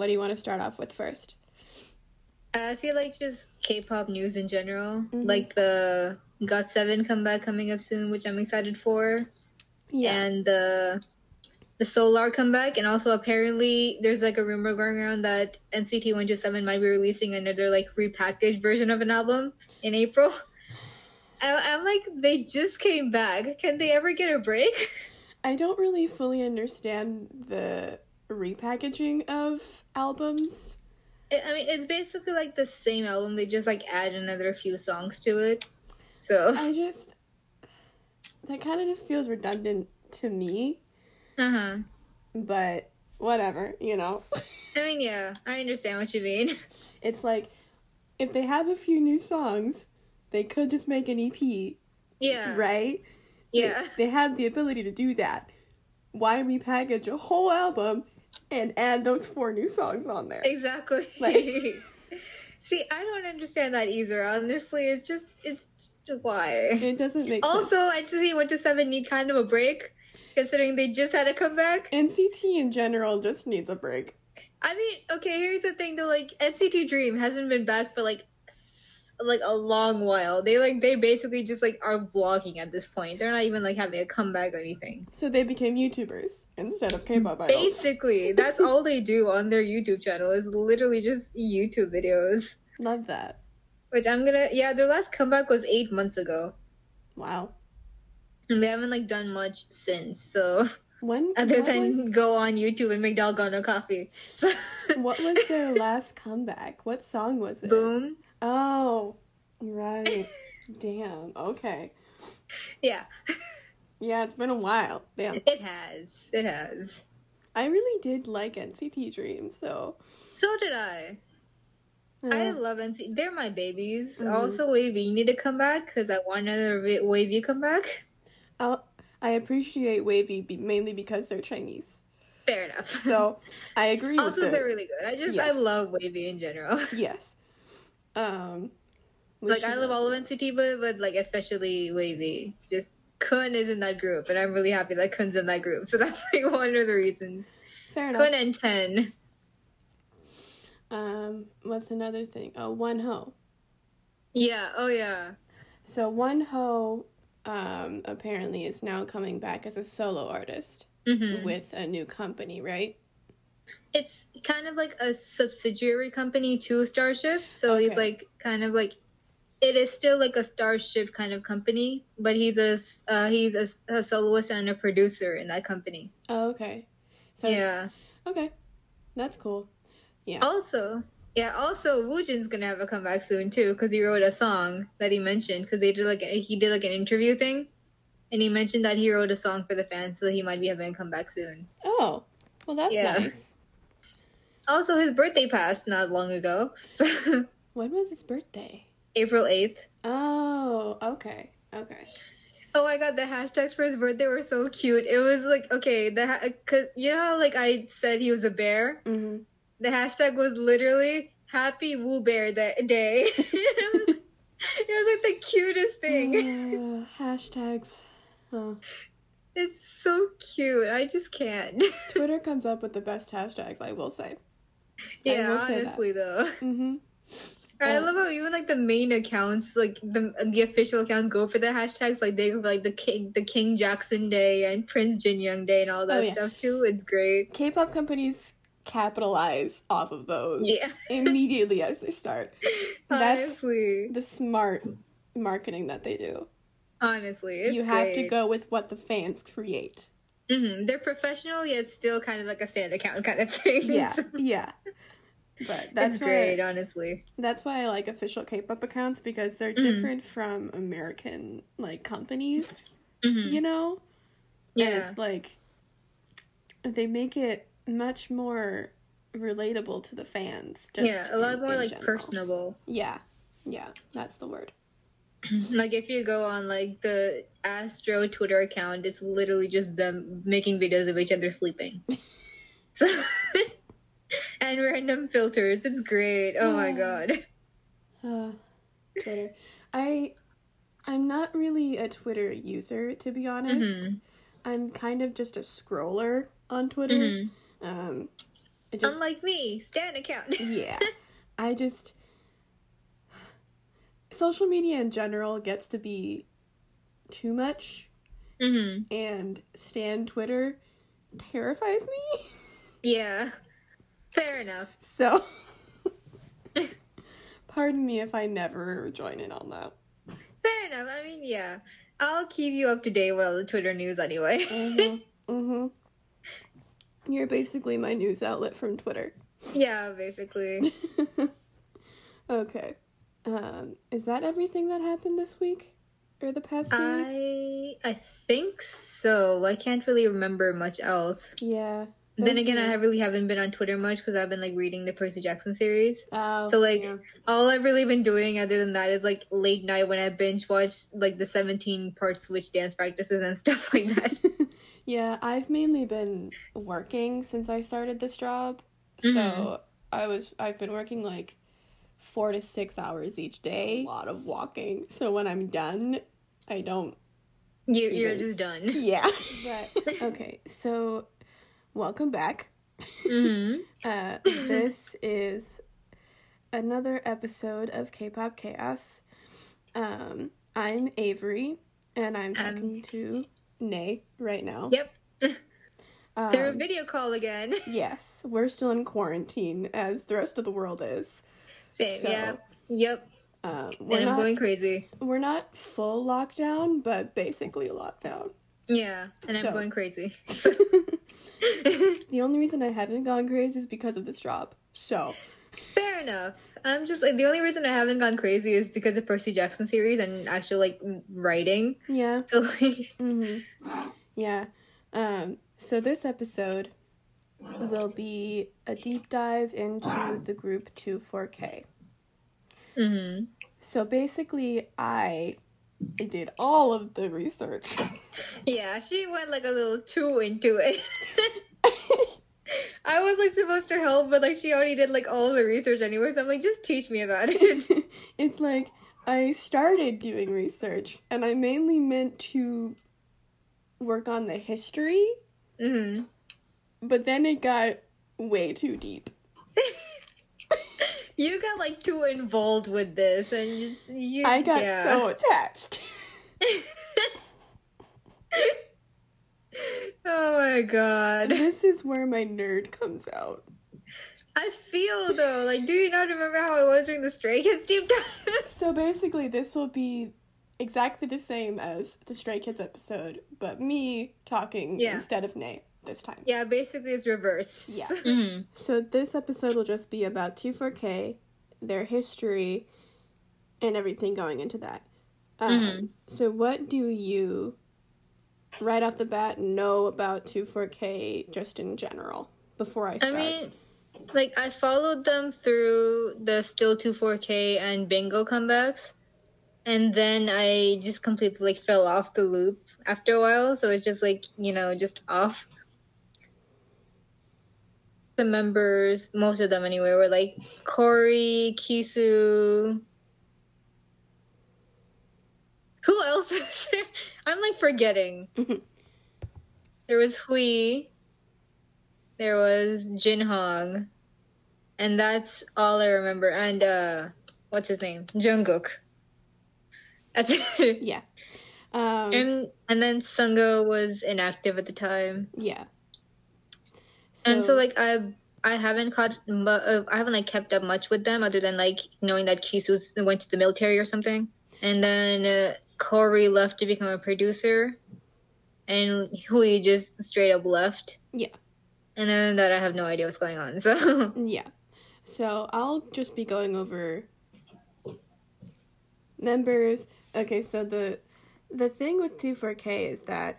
What do you want to start off with first? I feel like just K-pop news in general, Mhm. like the GOT7 comeback coming up soon, which I'm excited for, Yeah. and the the Solar comeback, and also apparently there's like a rumor going around that NCT 127 might be releasing another like repackaged version of an album in April. I- I'm like, they just came back. Can they ever get a break? I don't really fully understand the repackaging of albums. I I mean, it's basically like the same album. They just like add another few songs to it. So, I just that kind of just feels redundant to me, uh huh. but whatever, you know. I mean, yeah, I understand what you mean. It's like if they have a few new songs, they could just make an EP, Yeah, right? yeah, They have the ability to do that. Why repackage a whole album and add those four new songs on there? exactly. Like- See, I don't understand that either. Honestly, it's just, it's just why. It doesn't make sense. Also, sense. I just think 127 need kind of a break, considering they just had a comeback. NCT in general just needs a break. I mean, okay, here's the thing though, like NCT Dream hasn't been bad for like like a long while. They like they basically just like are vlogging at this point. They're not even like having a comeback or anything. So they became YouTubers instead of K-pop idols. Basically, that's all they do on their YouTube channel is literally just YouTube videos. Love that. Which I'm gonna yeah, their last comeback was eight months ago. Wow. And they haven't like done much since, so When other than was, go on YouTube and make Dalgona coffee. So what was their last comeback? What song was it? boom. Oh, right. Damn. Okay. Yeah. Yeah, it's been a while. Damn. It has. It has. I really did like NCT Dream, so. So did I. I love NC. They're my babies. Mhm. Also, WayV need to come back because I want another Wa- WayV comeback. I'll, I appreciate WayV be, mainly because they're Chinese. Fair enough. So I agree also, they're the, really good. I just I love WayV in general. yes. Um, like I love all of NCT, but but like especially WayV. Just Kun is in that group, and I'm really happy that Kun's in that group. So that's like one of the reasons. Fair enough. Kun and Ten. Um, what's another thing? Oh, Wonho. Yeah. Oh yeah. So Wonho, um, apparently is now coming back as a solo artist hmm with a new company, right? It's kind of like a subsidiary company to Starship. So he's like kind of like it is still like a Starship kind of company, but he's a uh, he's a, a soloist and a producer in that company. Oh, okay. So yeah. okay, that's cool. Yeah. Also, yeah. Also, Woojin's gonna have a comeback soon too because he wrote a song that he mentioned because they did like a, he did like an interview thing, and he mentioned that he wrote a song for the fans, so he might be having a comeback soon. Oh, well, that's Yeah. nice. Also, his birthday passed not long ago, so When was his birthday? April eighth. Oh, okay, okay. Oh my god, the hashtags for his birthday were so cute. It was like okay, the ha- cause you know how like I said he was a bear. Mm-hmm. The hashtag was literally Happy Woo Bear that day. it, was, it was like the cutest thing. Uh, hashtags. Oh. it's so cute. I just can't. Twitter comes up with the best hashtags, I will say. yeah, will say that. honestly though. Mm-hmm. I Uh, love how even like the main accounts, like the the official accounts, go for the hashtags. Like they go for like the King the King Jackson Day and Prince Jin Young Day and all that Oh, yeah. stuff too. It's great. K-pop companies capitalize off of those Yeah. immediately as they start. That's honestly, the smart marketing that they do. honestly, it's you have to go with what the fans create. Hmm They're professional yet still kind of like a stand account kind of thing. Yeah, So yeah. But that's why great, honestly. that's why I like official K-pop accounts because they're Mhm. different from American like companies. hmm You know, Yeah, it's like they make it much more relatable to the fans. Just yeah, a lot more like general. personable. Yeah, yeah, that's the word. Like if you go on like the Astro Twitter account, it's literally just them making videos of each other sleeping. So, and random filters. It's great. Oh my god. Uh, Twitter. I I'm not really a Twitter user to be honest. Mhm. I'm kind of just a scroller on Twitter. Mhm. Um, just, Unlike me, Stan account. yeah. I just social media in general gets to be too much. Mm-hmm. And Stan Twitter terrifies me. Yeah. Fair enough. So pardon me if I never join in on that. Fair enough. I mean, yeah. I'll keep you up to date with all the Twitter news anyway. mm-hmm. Mm-hmm. You're basically my news outlet from Twitter. Yeah, basically. okay. Um, is that everything that happened this week? Or the past two I, weeks? I think so. I can't really remember much else. Yeah. Then again, I really haven't been on Twitter much because I've been like reading the Percy Jackson series. Oh, so like yeah. all I've really been doing other than that is like late night when I binge watch like the 17 part switch dance practices and stuff like that. yeah, I've mainly been working since I started this job. So mm-hmm. I was I've been working like 4 to 6 hours each day. A lot of walking. So when I'm done, I don't you, you're just done. Yeah. But okay, so welcome back. Mm-hmm. uh, this is another episode of K-pop Chaos. Um, I'm Avery, and I'm talking um, to Nay right now. Yep. um, They're a video call again. yes, we're still in quarantine, as the rest of the world is. Same. So, yeah. Yep. We're and I'm not, going crazy. We're not full lockdown, but basically a lockdown. Yeah, and so. I'm going crazy. the only reason I haven't gone crazy is because of this job. So. Fair enough. I'm just like the only reason I haven't gone crazy is because of Percy Jackson series and actually like writing. Yeah. So like. Mm-hmm. Yeah. Um. So this episode will be a deep dive into the group 24K. Mm-hmm. So basically, I did all of the research. Yeah, she went like a little too into it. I was like supposed to help, but like she already did like all the research anyway, so I'm like, just teach me about it. it's like I started doing research and I mainly meant to work on the history. Mm-hmm. But then it got way too deep. you got like too involved with this and you just you I got yeah. so attached. oh my god. This is where my nerd comes out. I feel though, like, do you not remember how I was during the Stray Kids deep dive? so basically, this will be exactly the same as the Stray Kids episode, but me talking yeah. instead of Nate this time. Yeah, basically it's reversed. Yeah. Mm-hmm. So this episode will just be about 24K, their history, and everything going into that. Um, mm-hmm. So what do you, right off the bat, know about 24K just in general before I start? I mean, like I followed them through the Still 24K and Bingo comebacks. And then I just completely like fell off the loop after a while, so it's just like, you know, just off the members, most of them anyway, were like Corey, Kisu. Who else is there? I'm like forgetting. there was Hui. There was Jin Hong. And that's all I remember. And uh what's his name? Jungkook. That's it. Yeah. Um, and and then Sungo was inactive at the time. Yeah. So, and so like I I haven't caught uh, I haven't like kept up much with them other than like knowing that Kisu went to the military or something. And then uh, Corey left to become a producer, and Hui just straight up left. Yeah. And then that I have no idea what's going on. So yeah. So I'll just be going over members. Okay, so the the thing with two 24K is that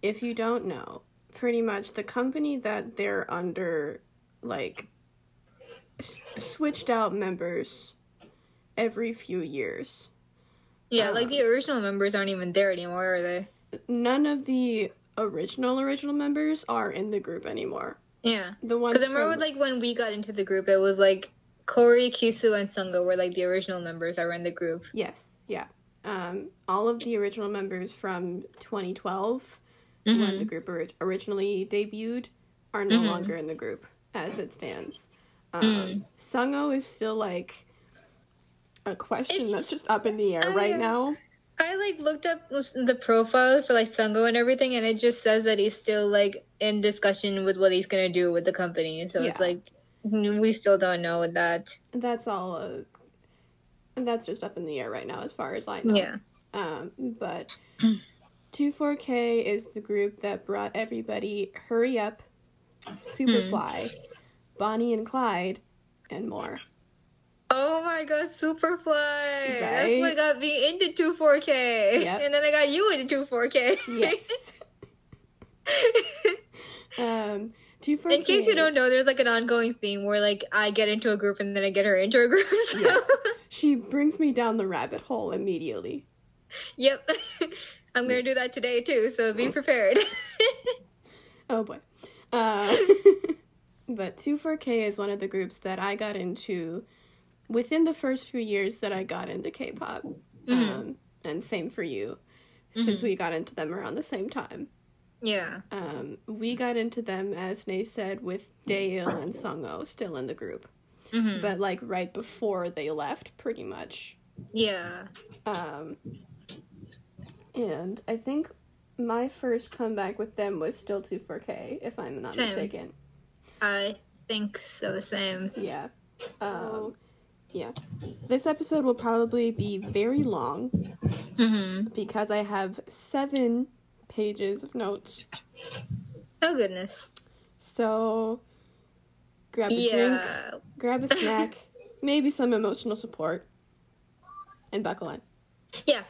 if you don't know, pretty much the company that they're under like s- switched out members every few years. Yeah, um, like the original members aren't even there anymore, are they? None of the original original members are in the group anymore. Yeah, the ones because I remember from... like when we got into the group, it was like Corey, Kisu, and Sungo were like the original members that were in the group. Yes, yeah. Um, all of the original members from 2012 mm-hmm. when the group originally debuted, are no mm-hmm. longer in the group. as it stands. Um, mm. Sungo is still like a question it's, that's just up in the air I, right now. I like looked up the profile for like Sungo and everything, and it just says that he's still like in discussion with what he's gonna do with the company. So yeah. it's like we still don't know that. That's all. Uh, that's just up in the air right now, as far as I know. Yeah. Um, but 24K is the group that brought everybody Hurry Up, Superfly, hmm. Bonnie and Clyde, and more. Oh my god, Superfly! Right? That's what got me into 24K. Yep. And then I got you into 24K. Yes. um, 24K. In case you don't know, there's like an ongoing theme where like I get into a group and then I get her into a group. So. Yes. She brings me down the rabbit hole immediately. Yep. I'm gonna do that today too, so be prepared. oh boy. Uh, but 24K is one of the groups that I got into within the first few years that I got into K-pop, mm-hmm. um, and same for you, mm-hmm. since we got into them around the same time. Yeah. Um, we got into them as Nay said with Daeil and Sungo still in the group, mm-hmm. but like right before they left, pretty much. Yeah. Um, and I think my first comeback with them was still 24K, if I'm not same. mistaken. I think so. The same. Yeah. Um, yeah. This episode will probably be very long mm-hmm. because I have seven pages of notes. Oh, goodness. So, grab a yeah. drink, grab a snack, maybe some emotional support, and buckle in. Yeah.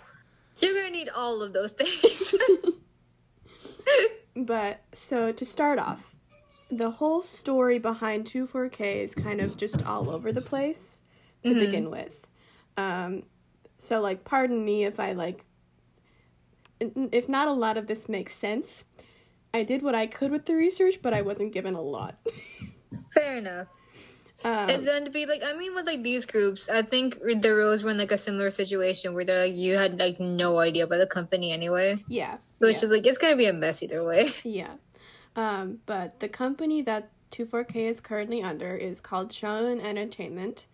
You're going to need all of those things. but, so to start off, the whole story behind 24K is kind of just all over the place to mm-hmm. begin with. Um, so like, pardon me if I like, if not a lot of this makes sense. I did what I could with the research, but I wasn't given a lot. Fair enough. Um, it's going to be like I mean with like these groups, I think the Rose were in like a similar situation where they're like you had like no idea about the company anyway. Yeah. Which yeah. is like it's gonna be a mess either way. Yeah. Um, but the company that Two 24K is currently under is called Choeun Entertainment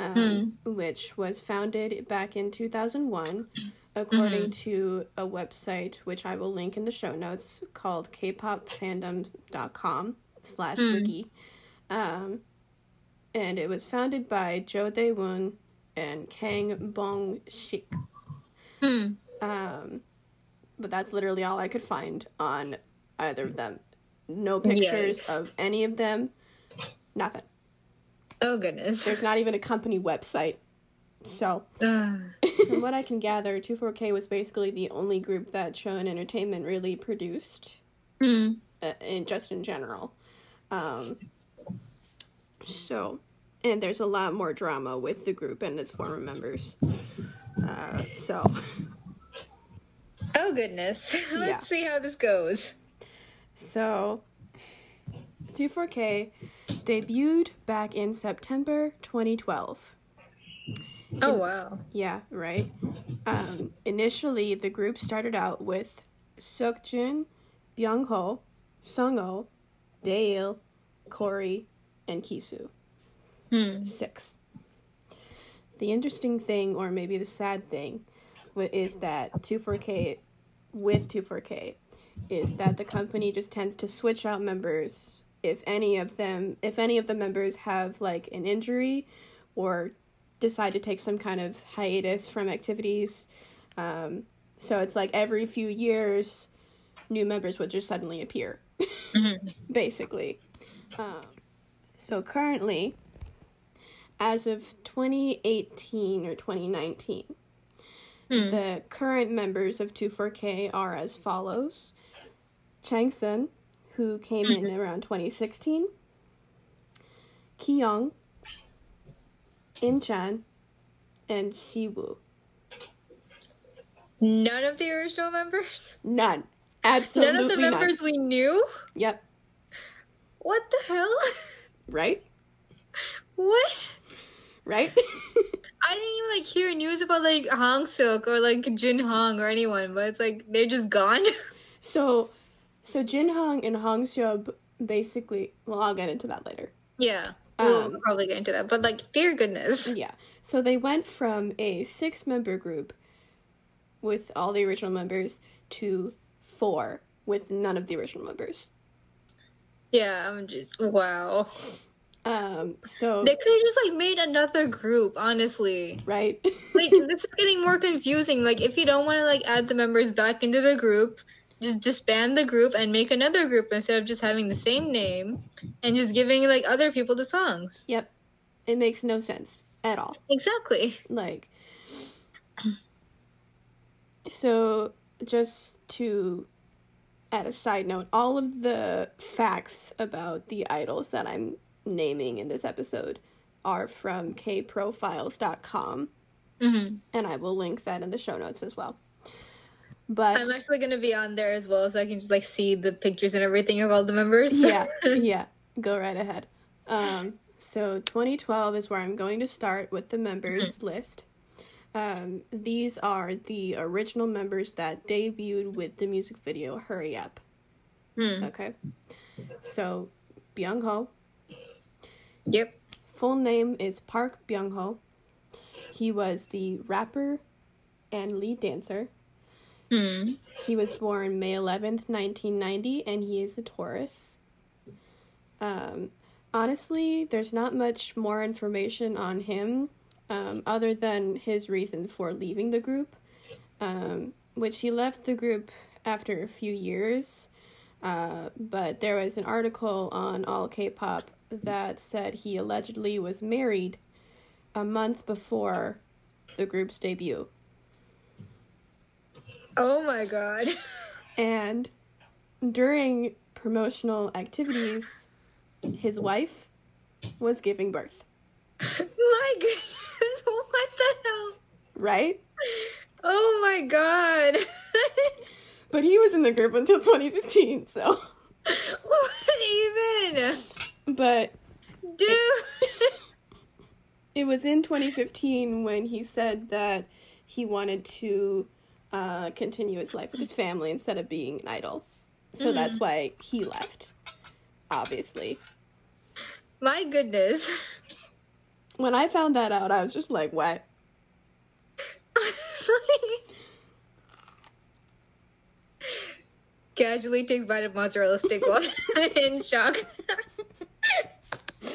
um, hmm. which was founded back in 2001, according mm-hmm. to a website which I will link in the show notes called kpopfandom.com slash hmm. wiki. Um, and it was founded by Jo Dae-woon and Kang Bong-sik. Hmm. Um, but that's literally all I could find on either of them. No pictures of any of them. Nothing. Oh goodness. There's not even a company website. So, from what I can gather, 24K was basically the only group that Choeun Entertainment really produced, mm. uh, in, just in general. Um, so, and there's a lot more drama with the group and its former members. Uh, so. Oh goodness. Let's yeah. see how this goes. So, 24K debuted back in September 2012. Oh, wow. Yeah, right. Um, initially, the group started out with Seokjun, Byungho, Sungo, Daeil, Corey, and Kisu. Hmm. Six. The interesting thing, or maybe the sad thing, is that 24K, with 24K, is that the company just tends to switch out members if any of them if any of the members have like an injury or decide to take some kind of hiatus from activities um, so it's like every few years new members would just suddenly appear mm-hmm. basically um, so currently as of 2018 or 2019 mm. the current members of 24k are as follows changsun who came in mm-hmm. around 2016, Kiyoung, Im-chan, and Siwoo. None of the original members? None. Absolutely None of the members none. we knew? Yep. What the hell? Right? What? Right? I didn't even like hear news about like Hong Suk or like Jin Hong or anyone, but it's like they're just gone. So so Jin Hong and Hong Seob basically, well, I'll get into that later. Yeah, we'll um, probably get into that, but like, dear goodness. Yeah. So they went from a six member group with all the original members to four with none of the original members. Yeah, I'm just wow. Um, so they could have just like made another group, honestly. Right. like this is getting more confusing. Like if you don't want to like add the members back into the group, just disband the group and make another group instead of just having the same name and just giving like other people the songs. Yep. It makes no sense at all. Exactly. Like so just to add a side note, all of the facts about the idols that I'm naming in this episode are from kprofiles.com. Mm-hmm. And I will link that in the show notes as well. But I'm actually going to be on there as well, so I can just like see the pictures and everything of all the members. yeah, yeah. Go right ahead. Um, so 2012 is where I'm going to start with the members mm-hmm. list. Um, these are the original members that debuted with the music video Hurry Up. Hmm. Okay. So, Byung Ho. Yep. Full name is Park Byung Ho. He was the rapper and lead dancer. Hmm. He was born May 11th, 1990, and he is a Taurus. Um, honestly, there's not much more information on him um, other than his reason for leaving the group, um, which he left the group after a few years. Uh, but there was an article on All K-pop that said he allegedly was married a month before the group's debut. Oh my god. and during promotional activities, his wife was giving birth. My goodness. What the hell? Right? Oh my god. but he was in the group until 2015, so. What even? But. Dude! It, it was in 2015 when he said that he wanted to uh, continue his life with his family instead of being an idol. So mm-hmm. that's why he left, obviously. My goodness. When I found that out, I was just like, what? Casually takes bite of mozzarella stick while in shock.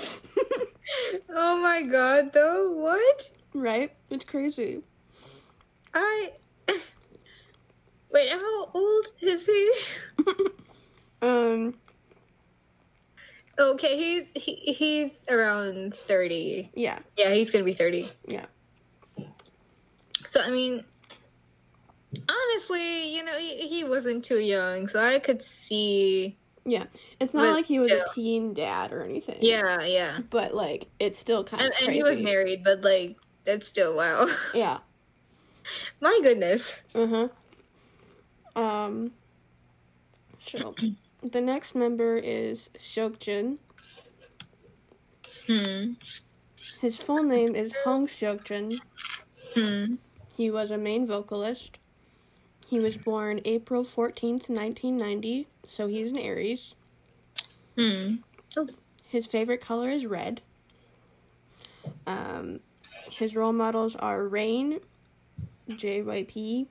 oh my god, though, what? Right? It's crazy. I. Wait, how old is he? um, Okay, he's he, he's around thirty. Yeah. Yeah, he's gonna be thirty. Yeah. So I mean, honestly, you know, he, he wasn't too young, so I could see. Yeah, it's not like he was still. a teen dad or anything. Yeah, yeah. But like, it's still kind and, of crazy. And he was married, but like, that's still wow. Yeah. My goodness. Uh huh. Um. So. The next member is Seokjun. Hmm. His full name is Hong Seokjun. Hmm. He was a main vocalist. He was born April 14th, 1990, so he's an Aries. Hmm. Oh. His favorite color is red. Um, his role models are Rain, JYP.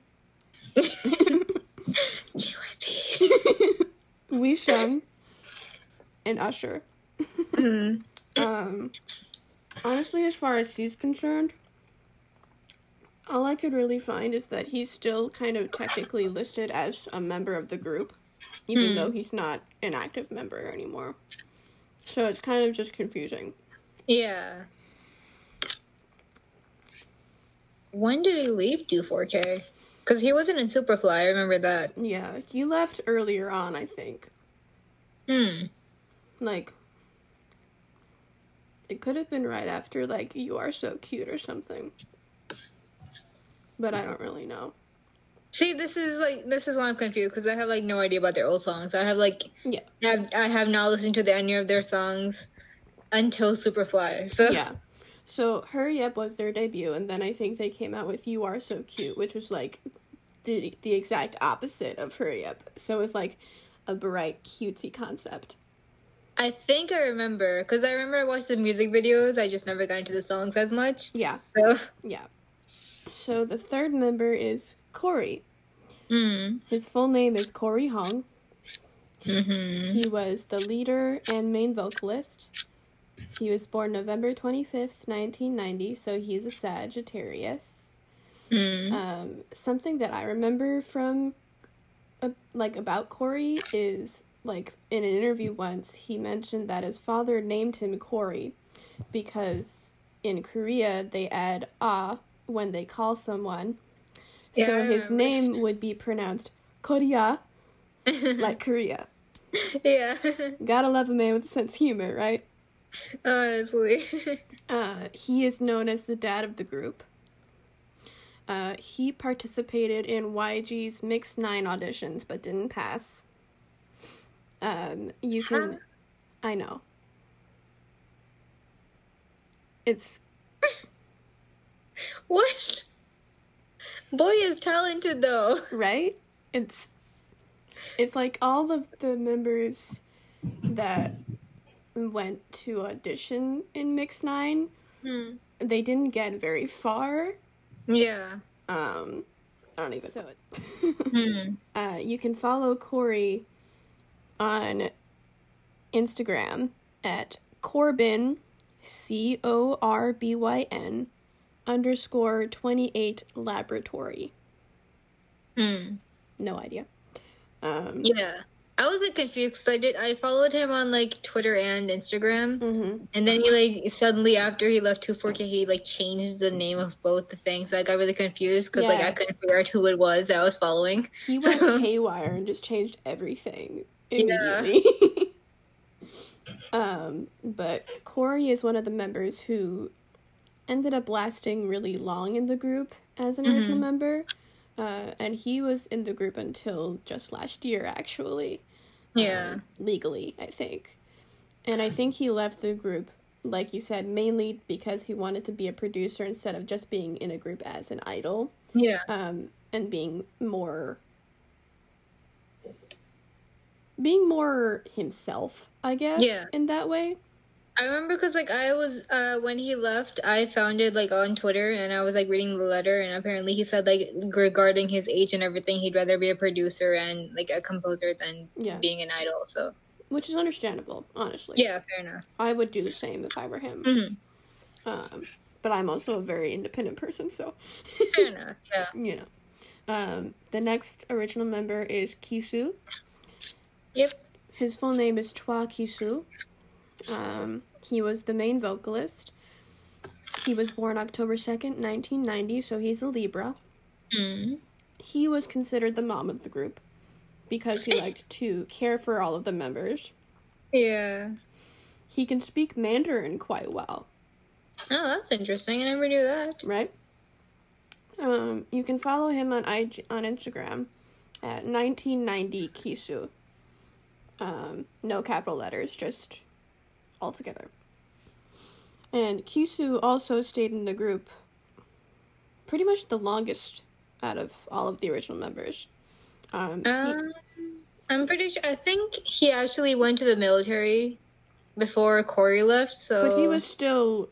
JYP. Wheesung and Usher. Mm-hmm. um, honestly, as far as he's concerned, all I could really find is that he's still kind of technically listed as a member of the group, even hmm. though he's not an active member anymore. So it's kind of just confusing. Yeah. When did he leave 24K? Because he wasn't in Superfly, I remember that. Yeah, he left earlier on, I think. Hmm. Like, it could have been right after, like, You Are So Cute or something. But I don't really know. See, this is like this is why I'm confused because I have like no idea about their old songs. I have like yeah, I have, I have not listened to the, any of their songs until Superfly. So yeah, so Hurry Up was their debut, and then I think they came out with You Are So Cute, which was like the the exact opposite of Hurry Up. So it's like a bright, cutesy concept. I think I remember because I remember I watched the music videos. I just never got into the songs as much. Yeah. So. Yeah. So the third member is Corey. Mm. His full name is Corey Hong. Mm-hmm. He was the leader and main vocalist. He was born November 25th, 1990, so he's a Sagittarius. Mm. Um, something that I remember from, uh, like, about Corey is, like, in an interview once, he mentioned that his father named him Corey because in Korea they add ah when they call someone. Yeah, so his name would be pronounced Korea, like Korea. yeah. Gotta love a man with a sense of humor, right? Honestly. Uh, he is known as the dad of the group. Uh, he participated in YG's Mix 9 auditions but didn't pass. Um, you can. Huh? I know. It's. What? Boy is talented though. Right? It's. It's like all of the members that went to audition in Mix 9, Hmm. they didn't get very far. Yeah. Um, I don't even know. Hmm. uh, you can follow Corey on Instagram at Corbin, C O R B Y N, underscore 28 laboratory. Hmm. No idea. Um, Yeah. I wasn't confused I did I followed him on like Twitter and Instagram, mhm. and then he like suddenly after he left 24K he like changed the name of both the things. So I got really confused because like I couldn't figure out who it was that I was following. He went So- haywire and just changed everything Yeah. um, but Corey is one of the members who ended up lasting really long in the group as an original Mhm. member. Uh, and he was in the group until just last year, actually. Yeah. Um, legally, I think. And I think he left the group, like you said, mainly because he wanted to be a producer instead of just being in a group as an idol Yeah. um, and being more being more himself, I guess. Yeah. In that way. I remember because like I was uh when he left, I found it like on Twitter, and I was like reading the letter, and apparently he said like regarding his age and everything, he'd rather be a producer and like a composer than Yeah. being an idol. So Which is understandable, honestly. yeah, fair enough. I would do the same if I were him. Mhm. Um, but I'm also a very independent person, so Fair enough. Yeah. you know. Um, the next original member is Kisu. Yep. His full name is Chua Kisu. Um, he was the main vocalist. He was born October 2nd, 1990, so he's a Libra. Mm. He was considered the mom of the group because he liked to care for all of the members. Yeah. He can speak Mandarin quite well, Oh, that's interesting. I never knew that. right? Um, you can follow him on IG, on Instagram at 1990 Kisu. Um, no capital letters, just all together. And Kisu also stayed in the group pretty much the longest out of all of the original members. Um, he- Um, I'm pretty sure. I think he actually went to the military before Corey left. So but he was still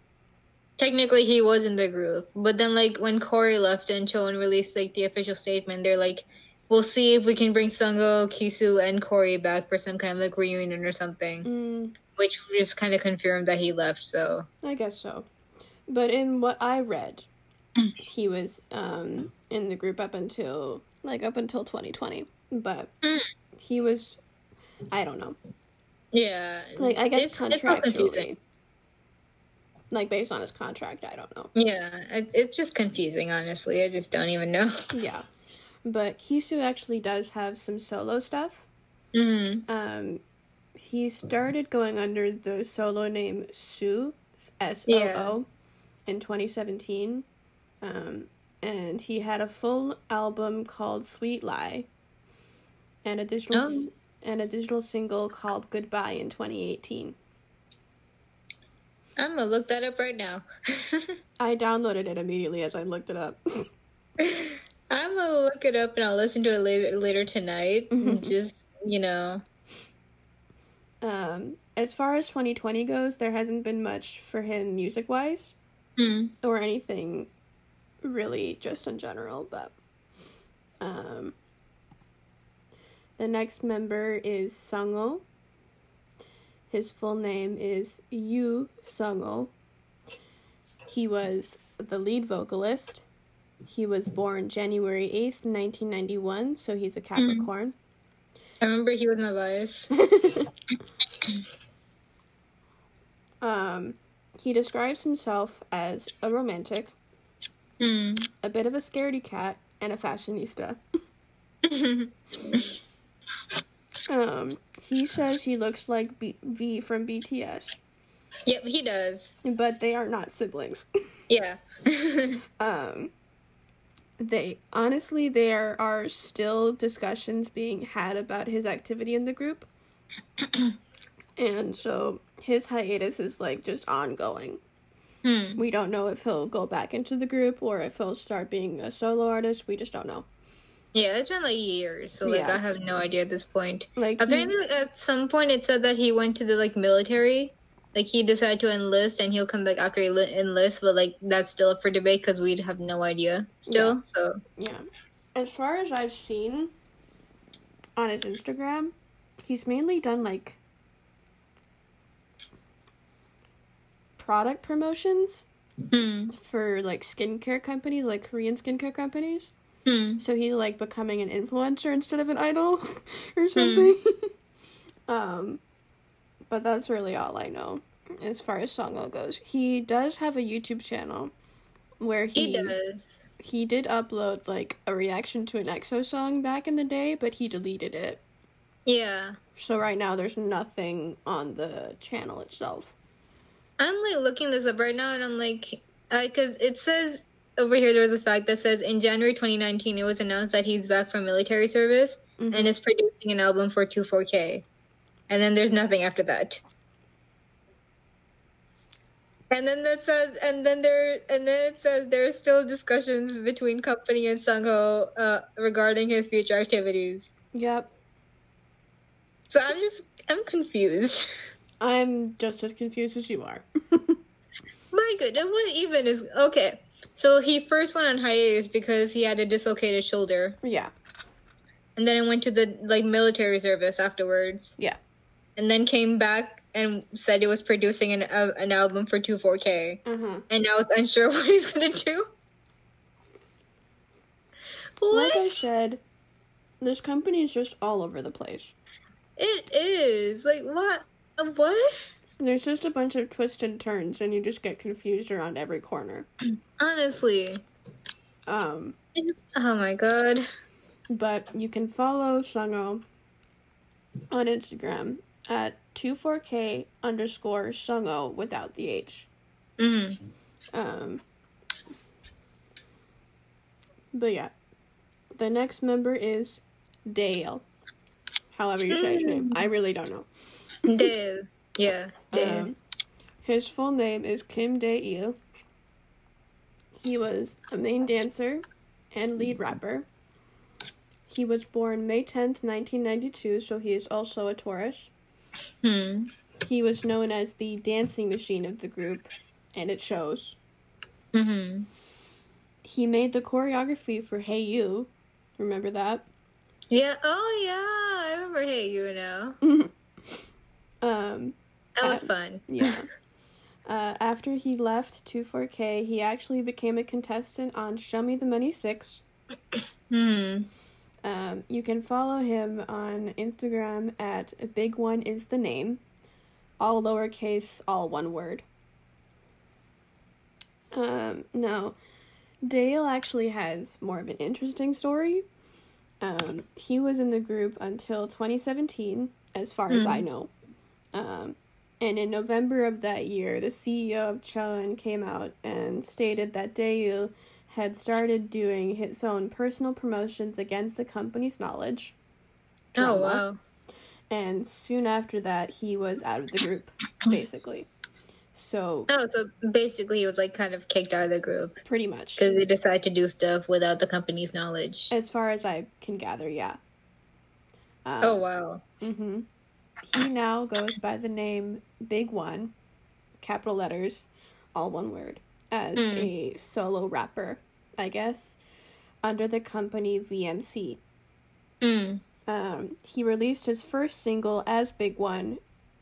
technically he was in the group. But then like when Corey left and Choeun released like the official statement, they're like, "We'll see if we can bring Sungo, Kisu, and Corey back for some kind of like reunion or something." mm, Which just kind of confirmed that he left. So I guess so. But in what I read, he was um, in the group up until like up until 2020. But Mm. he was, I don't know, yeah, like I guess it's, it's contractually, like based on his contract, I don't know. Yeah, it, it's just confusing. Honestly, I just don't even know. Yeah, but Kisu actually does have some solo stuff. Mm. Um, he started going under the solo name Sue, S O O, in 2017. Um, and he had a full album called Sweet Lie, and a digital Oh. and a digital single called Goodbye in 2018. I'm gonna look that up right now. I downloaded it immediately as I looked it up. I'm gonna look it up and I'll listen to it later later tonight. Mhm. Just you know, Um, as far as 2020 goes, there hasn't been much for him music wise mm. or anything really just in general, but um, the next member is Sungho. His full name is Yu Sungho. He was the lead vocalist. He was born January 8th, 1991, so he's a hmm. Capricorn. Mm. I remember he was my bias. um, he describes himself as a romantic, mm. a bit of a scaredy cat, and a fashionista. um, he says he looks like B- V from BTS. Yep, he does. But they are not siblings. Yeah. um, they honestly there are still discussions being had about his activity in the group. And so his hiatus is like just ongoing. Hmm. we don't know if he'll go back into the group or if he'll start being a solo artist. We just don't know. Yeah it's been like years so like yeah. i have no idea at this point. Like apparently he, at some point it said that he went to the like military like he decided to enlist and he'll come back after he enlists, but like that's still up for debate because we'd have no idea still. Yeah. So yeah, as far as I've seen on his Instagram, he's mainly done like product promotions hmm. for like skincare companies, like Korean skincare companies. Hmm. So he's like becoming an influencer instead of an idol or hmm. something. um but that's really all I know as far as Sungho goes. He does have a YouTube channel where he, he does. He did upload like a reaction to an EXO song back in the day, but he deleted it. Yeah. So right now there's nothing on the channel itself. I'm like looking this up right now and I'm like because uh, it says over here there was a fact that says in January 2019 it was announced that he's back from military service mm-hmm. and is producing an album for 24K and then there's nothing after that. And then that says, and then there, and then it says there are still discussions between company and Sungho uh, regarding his future activities. Yep. So I'm just, I'm confused. I'm just as confused as you are. My goodness, And what even is okay? So he first went on hiatus because he had a dislocated shoulder. Yeah. And then I went to the like military service afterwards. Yeah and then came back and said it was producing an uh, an album for 24K, mm-hmm. and now it's unsure what he's gonna do. What? Like I said, this company is just all over the place. It is like what? What? There's just a bunch of twists and turns, and you just get confused around every corner. Honestly. Um. oh my god. But you can follow Sungho on Instagram at 24k underscore sungo without the H. Mm. Um, but yeah. The next member is Dale. However you say his name. I really don't know. Dale. Yeah, Dale. Um, his full name is Kim Dae Il. He was a main dancer and lead rapper. He was born May 10th, 1992, so he is also a Taurus. Hmm. He was known as the dancing machine of the group, and it shows. Mm-hmm. He made the choreography for Hey You. Remember that? Yeah. Oh, yeah. I remember Hey You now. um, that was at, fun. Yeah. Uh, after he left 24K, he actually became a contestant on Show Me the Money 6. hmm. Um, you can follow him on Instagram at Big One is the name, all lowercase, all one word. Um, no, Dale actually has more of an interesting story. Um, he was in the group until 2017, as far mm. as I hmm. know. Um, and in November of that year, the CEO of Choeun came out and stated that Dale had started doing his own personal promotions against the company's knowledge. Oh, drama, oh, wow. And soon after that, he was out of the group, basically. So. Oh, so basically, he was like kind of kicked out of the group. Pretty much. Because he decided to do stuff without the company's knowledge. As far as I can gather, yeah. Um, oh, wow. Mm hmm. he now goes by the name Big One, capital letters, all one word, as mm. a solo rapper, I guess, under the company VMC. Mm. Um, he released his first single as Big One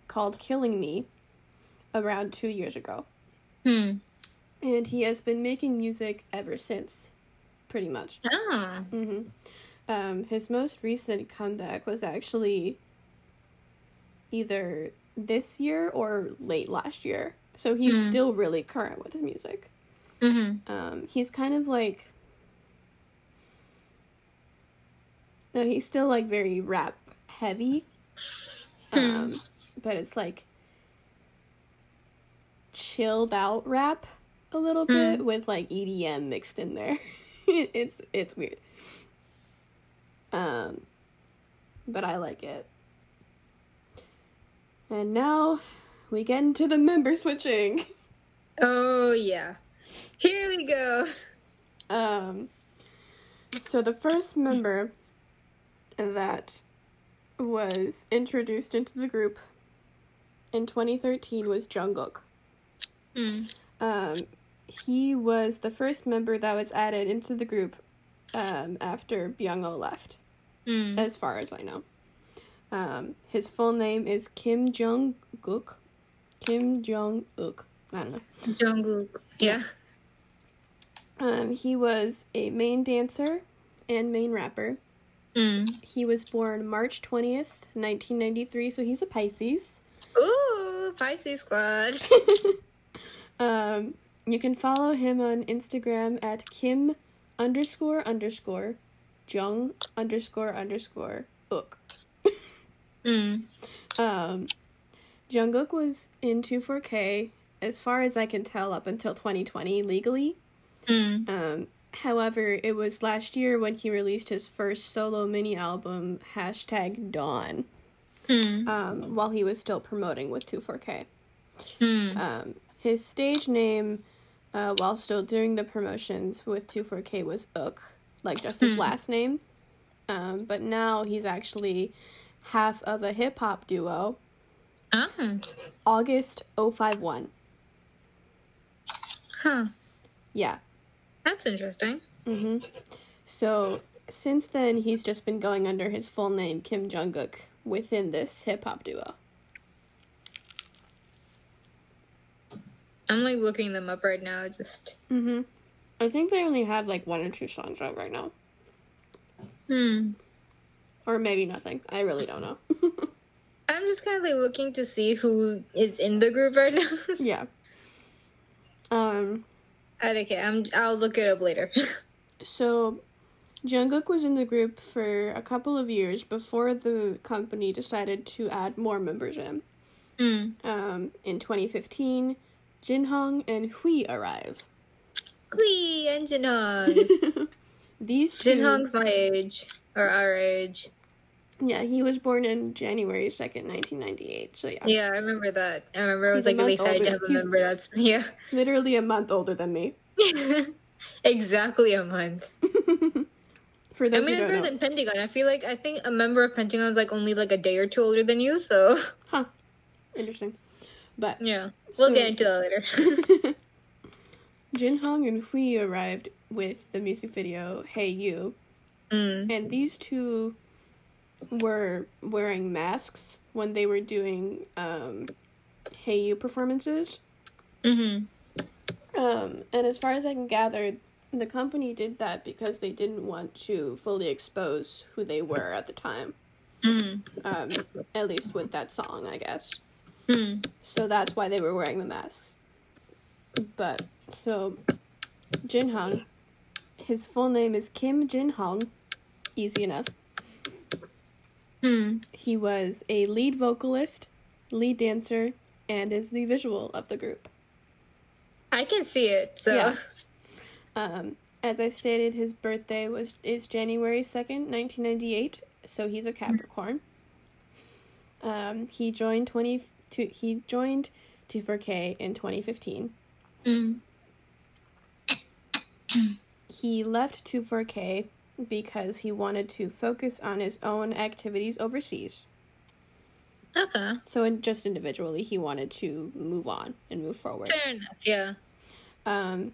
called Killing Me around two years ago. Hmm. And he has been making music ever since, pretty much. Oh. Mm-hmm. Um, his most recent comeback was actually either this year or late last year. So he's mm. still really current with his music. Mm-hmm. Um, he's kind of like. No, he's still like very rap heavy. Hmm. Um, but it's like chilled out rap a little hmm. bit with like EDM mixed in there. it's it's weird. Um, but I like it. And now we get into the member switching. Oh yeah. Here we go. Um so the first member that was introduced into the group in 2013 was Jungkook. Mm. Um, he was the first member that was added into the group um, after Byung-ho left, mm. as far as I know. Um, his full name is Kim Jong Gook. Kim Jong Uk. I don't know. Jungkook. Yeah. Um, he was a main dancer and main rapper. Mm. He was born March 20th, 1993, so he's a Pisces. Ooh, Pisces squad. um, you can follow him on Instagram at Kim underscore underscore Jung underscore underscore Uk. Mm. Um, Jungkook was in 24K, as far as I can tell, up until 2020 legally. Mm. Um, however, it was last year when he released his first solo mini album, hashtag Dawn, mm. um, while he was still promoting with 24K. Mm. Um, his stage name, uh, while still doing the promotions with 24K, was Uk, like just his mm. last name. Um, but now he's actually half of a hip hop duo. Oh. August 051. Huh. Yeah. That's interesting. Mm-hmm. So since then, he's just been going under his full name, Kim Jungkook, within this hip hop duo. I'm like looking them up right now. Just. Mm-hmm. I think they only have like one or two songs out right now. Hmm. Or maybe nothing. I really don't know. I'm just kind of like looking to see who is in the group right now. yeah. Um. Okay, I'm. I'll look it up later. so, Jungkook was in the group for a couple of years before the company decided to add more members in. Mm. Um, in 2015, Jinhong and Hui arrive. Hui and Jinhong. These two. Jinhong's my age or our age. Yeah, he was born in January second, nineteen ninety eight. So yeah. Yeah, I remember that. I remember I was like really excited to have a member that's yeah. Literally a month older than me. exactly a month. For those I mean, it's than Pentagon. I feel like I think a member of Pentagon is like only like a day or two older than you. So. Huh. Interesting. But yeah, we'll so, get into that later. Jin Hong and Hui arrived with the music video "Hey You," mm. and these two were wearing masks when they were doing um, "Hey You" performances. Mm-hmm. Um, and as far as I can gather, the company did that because they didn't want to fully expose who they were at the time. Mm-hmm. Um, at least with that song, I guess. Mm. So that's why they were wearing the masks. But so Jin Hong, his full name is Kim Jin Hong. Easy enough. Mm. He was a lead vocalist, lead dancer, and is the visual of the group. I can see it. So, yeah. um, as I stated, his birthday was is January second, nineteen ninety eight. So he's a Capricorn. Um, he joined twenty two. He joined two four K in twenty fifteen. Mm. he left two four K because he wanted to focus on his own activities overseas. Okay. So, in, just individually, he wanted to move on and move forward. Fair enough. Yeah. Um.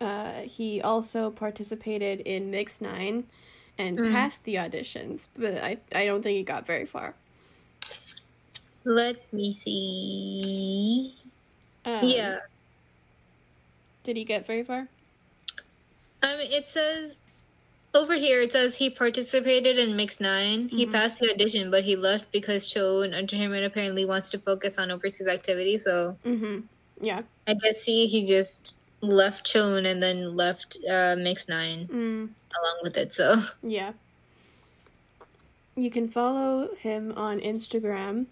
Uh, he also participated in Mix Nine, and mm. passed the auditions, but I I don't think he got very far. Let me see. Um, yeah. Did he get very far? Mean, it says over here. It says he participated in Mix 9 mm-hmm. He passed the audition, but he left because Choeun Entertainment apparently wants to focus on overseas activity. So, mm-hmm. yeah, I guess he he just left Choeun and then left uh, Mix Nine mm. along with it. So, yeah, you can follow him on Instagram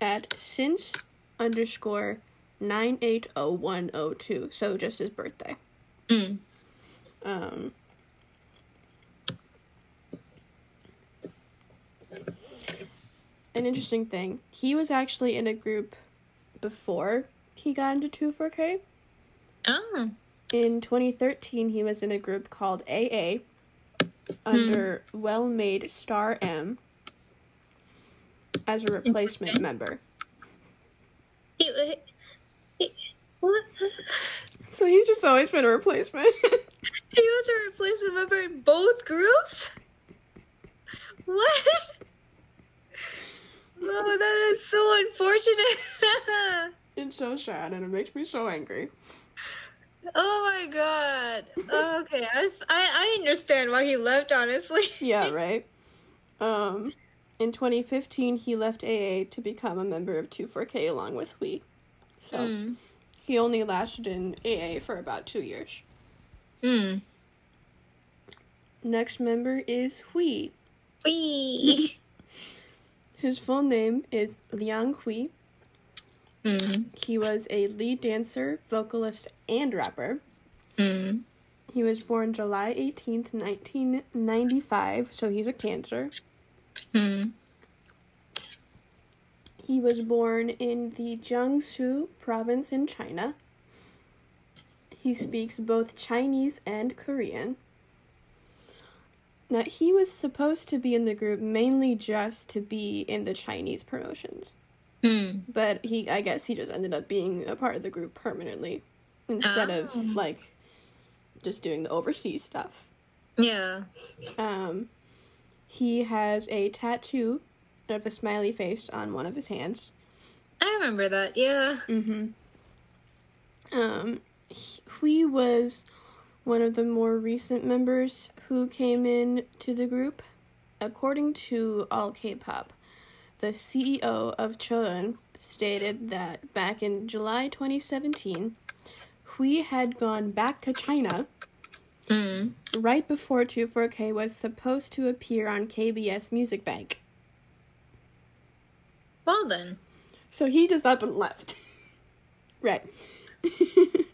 at since underscore 980102. So just his birthday. Um, an interesting thing. He was actually in a group before he got into 2-4-K. Oh. In 2013, he was in a group called AA under hmm. Well Made Star M as a replacement member. He, he, what? So he's just always been a replacement. he was a replacement member in both groups? What? Oh, that is so unfortunate. it's so sad and it makes me so angry. Oh my god. Okay, I, I, I understand why he left, honestly. yeah, right? Um, in 2015, he left AA to become a member of 2-4-K along with Hui. So, mm. he only lasted in AA for about two years. Hmm. Next member is Hui. Hui. His full name is Liang Hui. Mm. He was a lead dancer, vocalist, and rapper. Mm. He was born July 18th, 1995, so he's a Cancer. Mm. He was born in the Jiangsu province in China. He speaks both Chinese and Korean. Now, he was supposed to be in the group mainly just to be in the Chinese promotions. Hmm. But he, I guess, he just ended up being a part of the group permanently instead oh. of like just doing the overseas stuff. Yeah. Um, he has a tattoo of a smiley face on one of his hands. I remember that. Yeah. Mm-hmm. Um, he was one of the more recent members who came in to the group. According to allkpop, the CEO of Choeun stated that back in July 2017, Hui had gone back to China mm. right before 2-4-K was supposed to appear on KBS Music Bank. Well then. So he just up and left. right.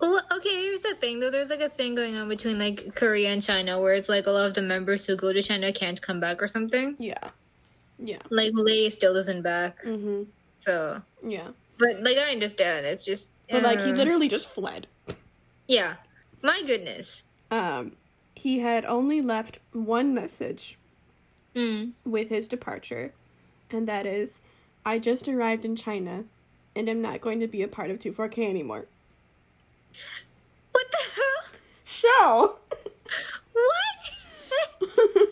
Well, okay, here's the thing though. There's like a thing going on between like Korea and China where it's like a lot of the members who go to China can't come back or something. Yeah. Yeah. Like Lay still isn't back. Mm-hmm. So. Yeah. But like I understand, it's just. But like he literally just fled. Yeah. My goodness. Um, he had only left one message mm. with his departure, and that is, "I just arrived in China, and am not going to be a part of 2-4-K anymore." What the hell? Show. What?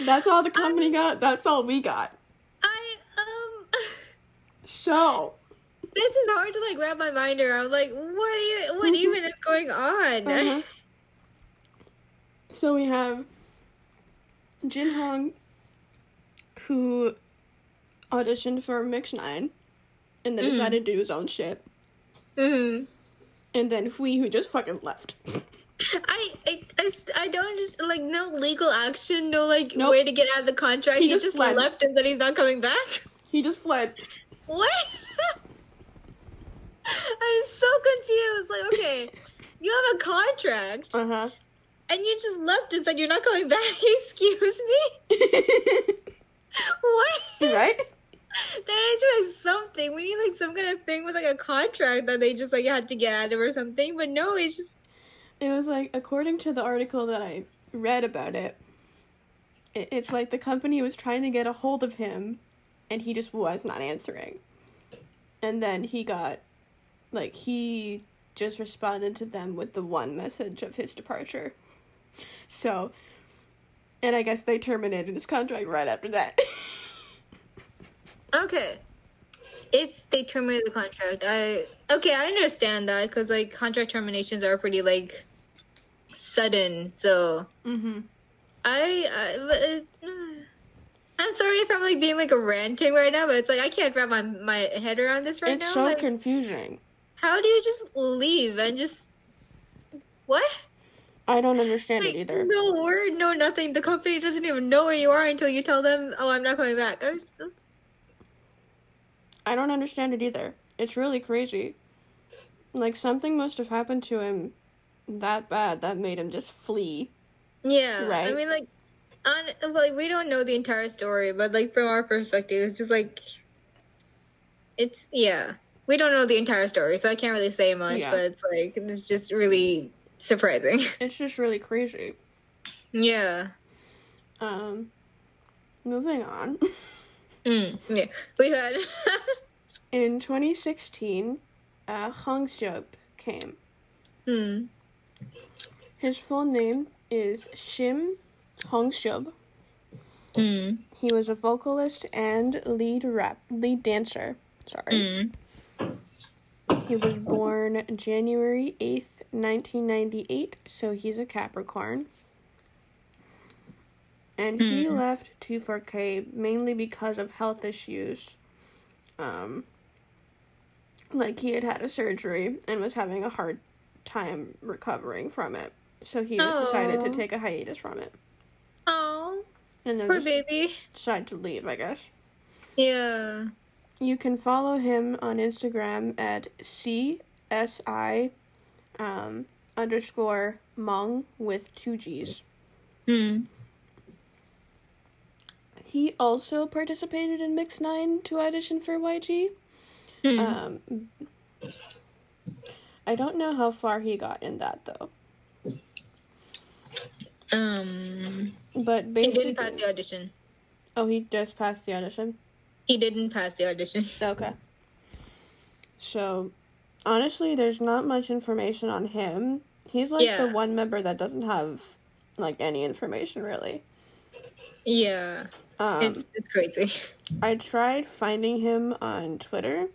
That's all the company got. That's all we got. I um. Show. This is hard to like wrap my mind around. Like, what even? What even is going on? Uh-huh. So we have Jin Hong, who auditioned for Mix Nine, and then mm-hmm. decided to do his own shit. Mm-hmm. And then Hui, who just fucking left. I, I, I, I, don't just like no legal action, no like nope. way to get out of the contract. He, he just, just left and said he's not coming back. He just fled. What? I'm so confused. Like, okay, you have a contract, uh huh, and you just left and said you're not coming back. Excuse me. what? Right. There to be something. We need like some kind of thing with like a contract that they just like had to get out of or something. But no, it's just it was like according to the article that I read about it, it, it's like the company was trying to get a hold of him, and he just was not answering. And then he got, like, he just responded to them with the one message of his departure. So, and I guess they terminated his contract right after that. okay. If they terminate the contract, I okay, I understand that because like contract terminations are pretty like sudden. So, mm-hmm. I, I I'm sorry if I'm like being like a ranting right now, but it's like I can't wrap my my head around this right it's now. It's so like, confusing. How do you just leave and just what? I don't understand like, it either. No word, no nothing. The company doesn't even know where you are until you tell them, "Oh, I'm not coming back." I, was, I don't understand it either. It's really crazy. Like something must have happened to him that bad that made him just flee. Yeah, right. I mean, like, on like we don't know the entire story, but like from our perspective, it's just like it's yeah. We don't know the entire story, so I can't really say much. Yeah. But it's like it's just really surprising. It's just really crazy. Yeah. Um. Moving on. Mm, yeah, we had. in 2016, uh, Hong Seop came. Hmm. His full name is Shim Hong Seop. Mm. He was a vocalist and lead rap lead dancer. Sorry. Mm. He was born January 8th, 1998, so he's a Capricorn. And he mm. left 2-4-K mainly because of health issues. Um, like he had had a surgery and was having a hard time recovering from it. So he oh. decided to take a hiatus from it. Oh. And then poor baby. Decided to leave, I guess. Yeah. You can follow him on Instagram at CSI um, underscore Mong with two G's. Hmm. He also participated in Mix Nine to audition for YG. Hmm. Um, I don't know how far he got in that though. Um, but basically, he didn't pass the audition. Oh, he just passed the audition. He didn't pass the audition. Okay. So, honestly, there's not much information on him. He's like yeah. the one member that doesn't have like any information really. Yeah. Um, it's it's crazy. I tried finding him on Twitter.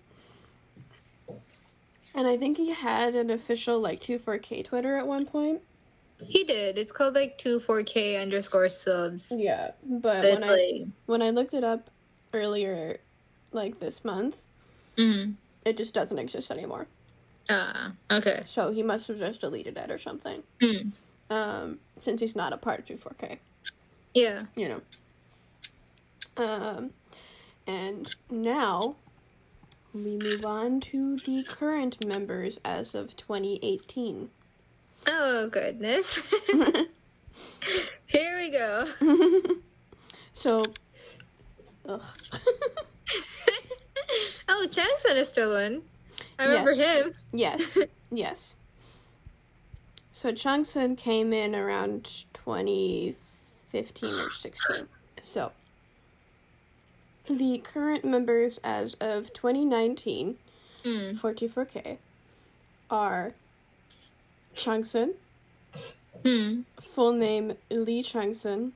And I think he had an official like 2-4-K Twitter at one point. He did. It's called like 2-4-K underscore subs. Yeah. But when I like... when I looked it up earlier like this month, mm-hmm. it just doesn't exist anymore. Ah, uh, okay. So he must have just deleted it or something. Mm. Um, since he's not a part of 2-4-K. Yeah. You know. Um, and now we move on to the current members as of 2018. Oh, goodness. Here we go. so, ugh. oh, Changsun is still in. I remember yes. him. yes, yes. So Changsun came in around 2015 or 16. So, the current members as of 2019 mm. 24K are Changsun, mm. full name Lee Changsun.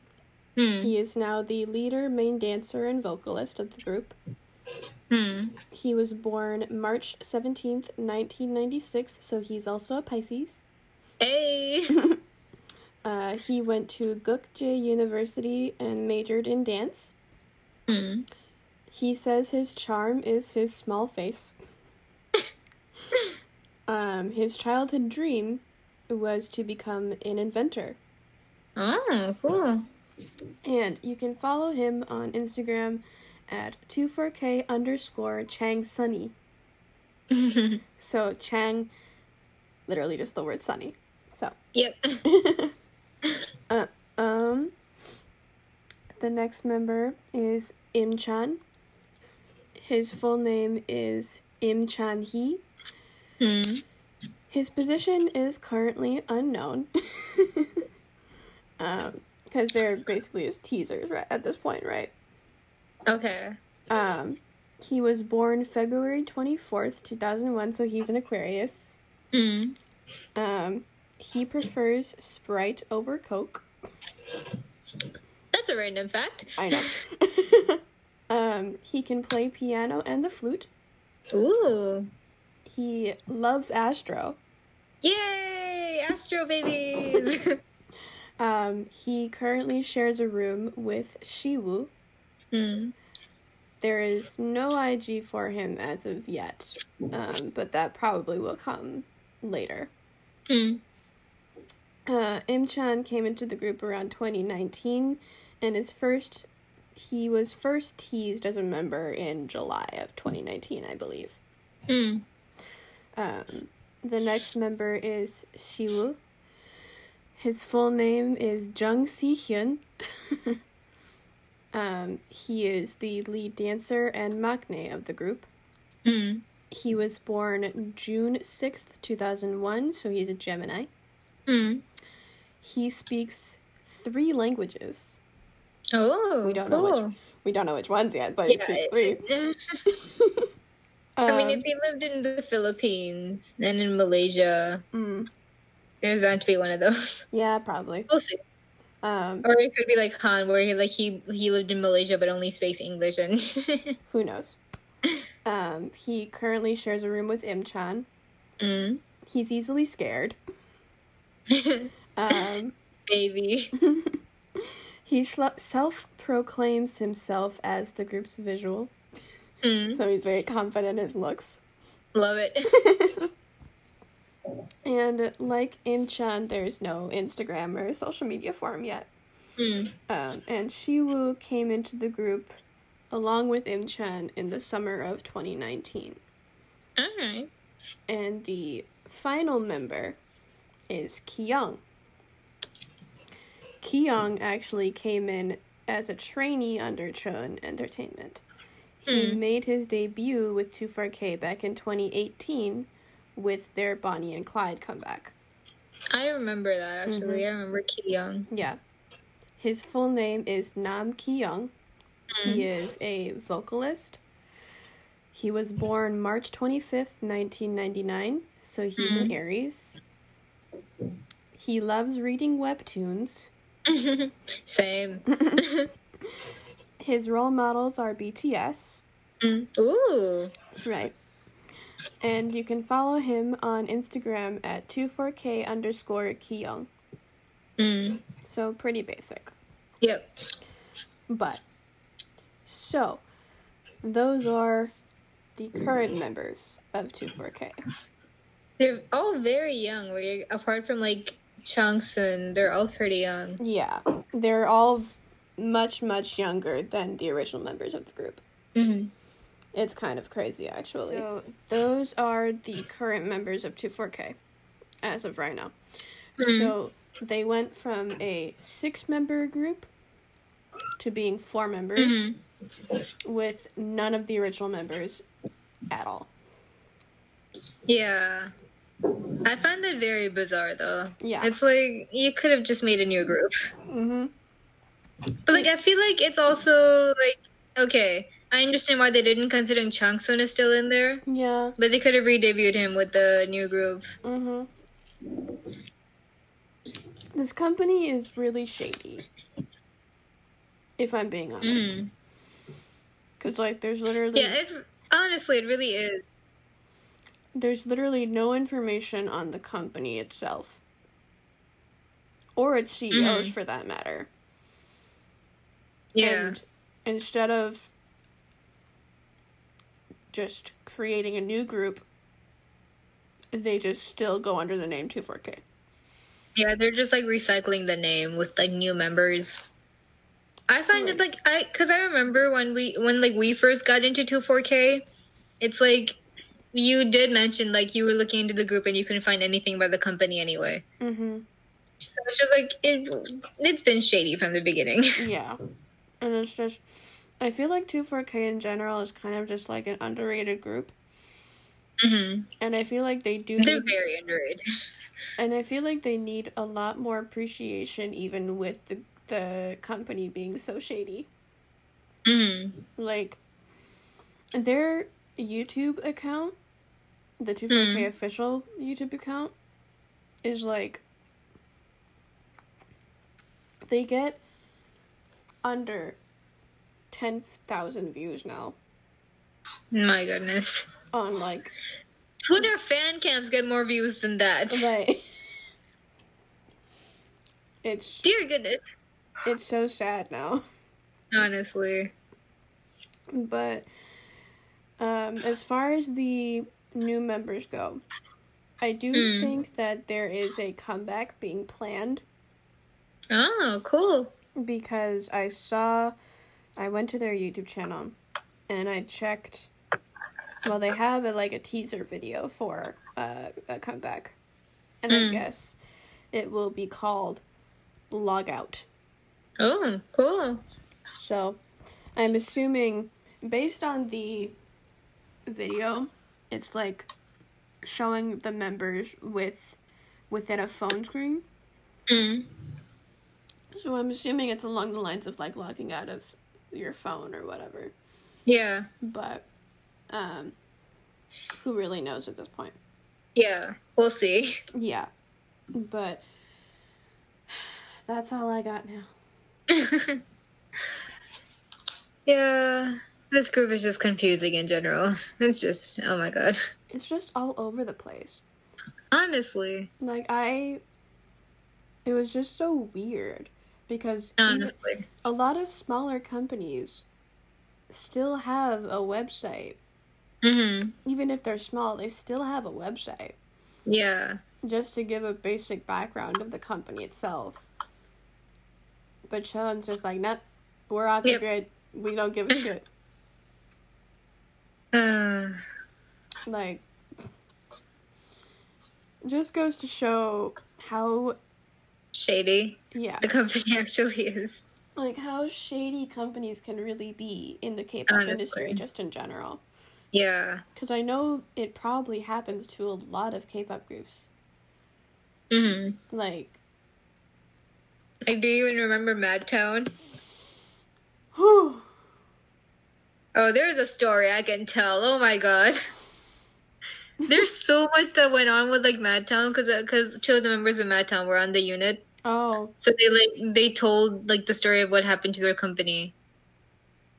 Mm. He is now the leader, main dancer, and vocalist of the group. Mm. He was born March 17th, 1996, so he's also a Pisces. Hey! uh, he went to Gukje University and majored in dance. Mm. He says his charm is his small face. um, his childhood dream was to become an inventor. Oh, cool. And you can follow him on Instagram at 24k underscore Chang Sunny. so Chang, literally just the word sunny. So. Yep. uh, um, the next member is Im Chan. His full name is Im Chan Hee. Hmm. His position is currently unknown. um, because they're basically just teasers right at this point, right? Okay. Um, he was born February twenty fourth, two thousand one. So he's an Aquarius. Mm. Um, he prefers Sprite over Coke. A random fact. I know. um, he can play piano and the flute. Ooh. He loves Astro. Yay! Astro babies! um, he currently shares a room with Shiwu. Hmm. There is no IG for him as of yet, um, but that probably will come later. Hmm. Uh, Im-chan came into the group around 2019, and his first he was first teased as a member in July of 2019, I believe. Hmm. Um, the next member is Shiwu. His full name is Jung Si Hyun. um, he is the lead dancer and maknae of the group. Hmm. He was born June 6th, 2001, so he's a Gemini. Hmm. He speaks three languages. Oh. We don't know cool. which we don't know which ones yet, but he speaks three. I mean, if Um, he lived in the Philippines and in Malaysia, mm, there's bound to be one of those. yeah, probably. We'll see. Um, Or it could be like Han, where he like he he lived in Malaysia but only speaks English and. who knows? Um, he currently shares a room with Im-chan. mm. He's easily scared. Um, Baby. He sl- self-proclaims himself as the group's visual, Mm. so he's very confident in his looks. Love it. And like Im-chan, there's no Instagram or social media for him yet. Mm. Um, and Shiwoo came into the group along with Im-chan in the summer of 2019. Alright. And the final member is Kyung. Kyung actually came in as a trainee under Choeun Entertainment. He Hmm. made his debut with 24K back in 2018 with their Bonnie and Clyde comeback. I remember that actually. Mhm. I remember Ki Young. Yeah. His full name is Nam Kyung. He is a vocalist. He was born March 25th, 1999, so he's an Aries. He loves reading webtoons. Same. His role models are BTS, Mm. Ooh. right? And you can follow him on Instagram at 24k underscore Kyung. Mm. So pretty basic. Yep. But, so, those are the current members of 24k. They're all very young. Like, apart from like Changsun, they're all pretty young. Yeah, they're all much, much younger than the original members of the group. Mm. It's kind of crazy, actually. So, those are the current members of 24K as of right now. Mhm. So, they went from a six member group to being four members Mhm. with none of the original members at all. Yeah. I find that very bizarre though. Yeah. It's like you could have just made a new group. Mm-hmm. But like I feel like it's also like okay, I understand why they didn't considering Changsun is still in there, Yeah. but they could have re-debuted him with the new group. Mm-hmm. This company is really shady. If I'm being honest. Mm. Because, like, there's literally... Yeah, it, honestly, it really is. There's literally no information on the company itself or its CEOs Mhm. for that matter. Yeah. And instead of just creating a new group, they just still go under the name 24K. Yeah, they're just like recycling the name with like new members. I find it like I cuz I remember when we when like we first got into 24K, it's like you did mention like you were looking into the group and you couldn't find anything about the company anyway. Mm-hmm. So it's just like it it's been shady from the beginning. Yeah. And it's just, I feel like 24K in general is kind of just like an underrated group. hmm And I feel like they do They're need, very underrated. and I feel like they need a lot more appreciation even with the the company being so shady. Mm. Like their YouTube account, the 24K mm. official YouTube account, is like they get under 10,000 views now. My goodness. On like Twitter fan cams get more views than that. Right. It's dear goodness. It's so sad now. Honestly. But um, as far as the new members go, I do mm. think that there is a comeback being planned. Oh, cool. Because I saw, I went to their YouTube channel and I checked. Well, they have a, like a teaser video for uh, a comeback. And mm. I hmm. guess it will be called Log Out. Oh, cool. So, I'm assuming based on the video, it's like showing the members with within a phone screen. Mm. So I'm assuming it's along the lines of like logging out of your phone or whatever. Yeah. But um who really knows at this point? Yeah, we'll see. Yeah. But that's all I got now. yeah, this group is just confusing in general. It's just, oh my god. It's just all over the place. Honestly. Like, I. It was just so weird because honestly a lot of smaller companies still have a website mm-hmm. even if they're small they still have a website yeah just to give a basic background of the company itself but Shone's just like, nope, we're off the yep. grid. We don't give a shit. Uh. Like, just goes to show how shady yeah the company actually is. Like how shady companies can really be in the K-pop Honestly. industry, just in general. Yeah, because I know it probably happens to a lot of K-pop groups. Mm-hmm. Like like, do you even remember Madtown? Whew. Oh, there's a story I can tell. Oh my god. There's so much that went on with like Madtown because because uh, two of the members of Madtown were on the unit. Oh. So they like they told like the story of what happened to their company.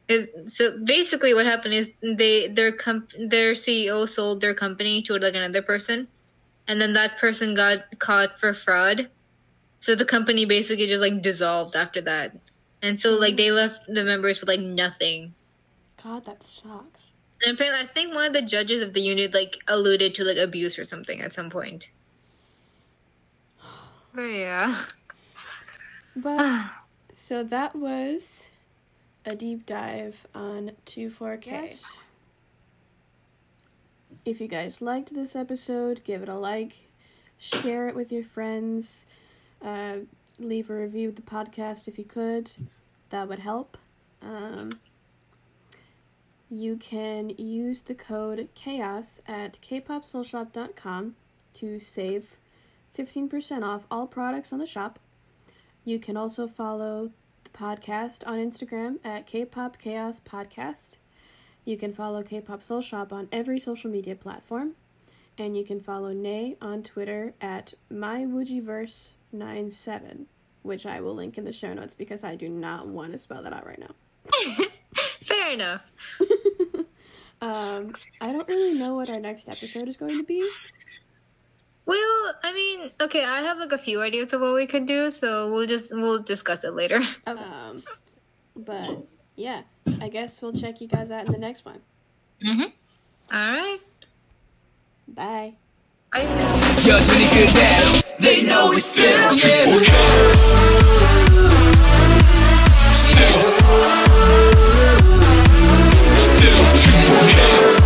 Is so basically what happened is they their comp their CEO sold their company to like another person, and then that person got caught for fraud, so the company basically just like dissolved after that. And so like they left the members with like nothing. God, that sucks. And apparently, I think one of the judges of the unit like alluded to like abuse or something at some point. But yeah. But so that was a deep dive on 24K. Yes. If you guys liked this episode, give it a like, share it with your friends. Uh, leave a review of the podcast if you could. That would help. Um, you can use the code CHAOS at kpopsoulshop.com to save 15% off all products on the shop. You can also follow the podcast on Instagram at Kpop Chaos Podcast. You can follow Kpop Soul Shop on every social media platform. And you can follow Nay on Twitter at MyWoojiverse nine seven, which I will link in the show notes because I do not want to spell that out right now. Fair enough. um, I don't really know what our next episode is going to be. Well, I mean, okay, I have like a few ideas of what we could do, so we'll just we'll discuss it later. Um, but yeah, I guess we'll check you guys out in the next one. Mhm. All right. Bye. 여전히 그대로 They know it's still yeah. Still Okay.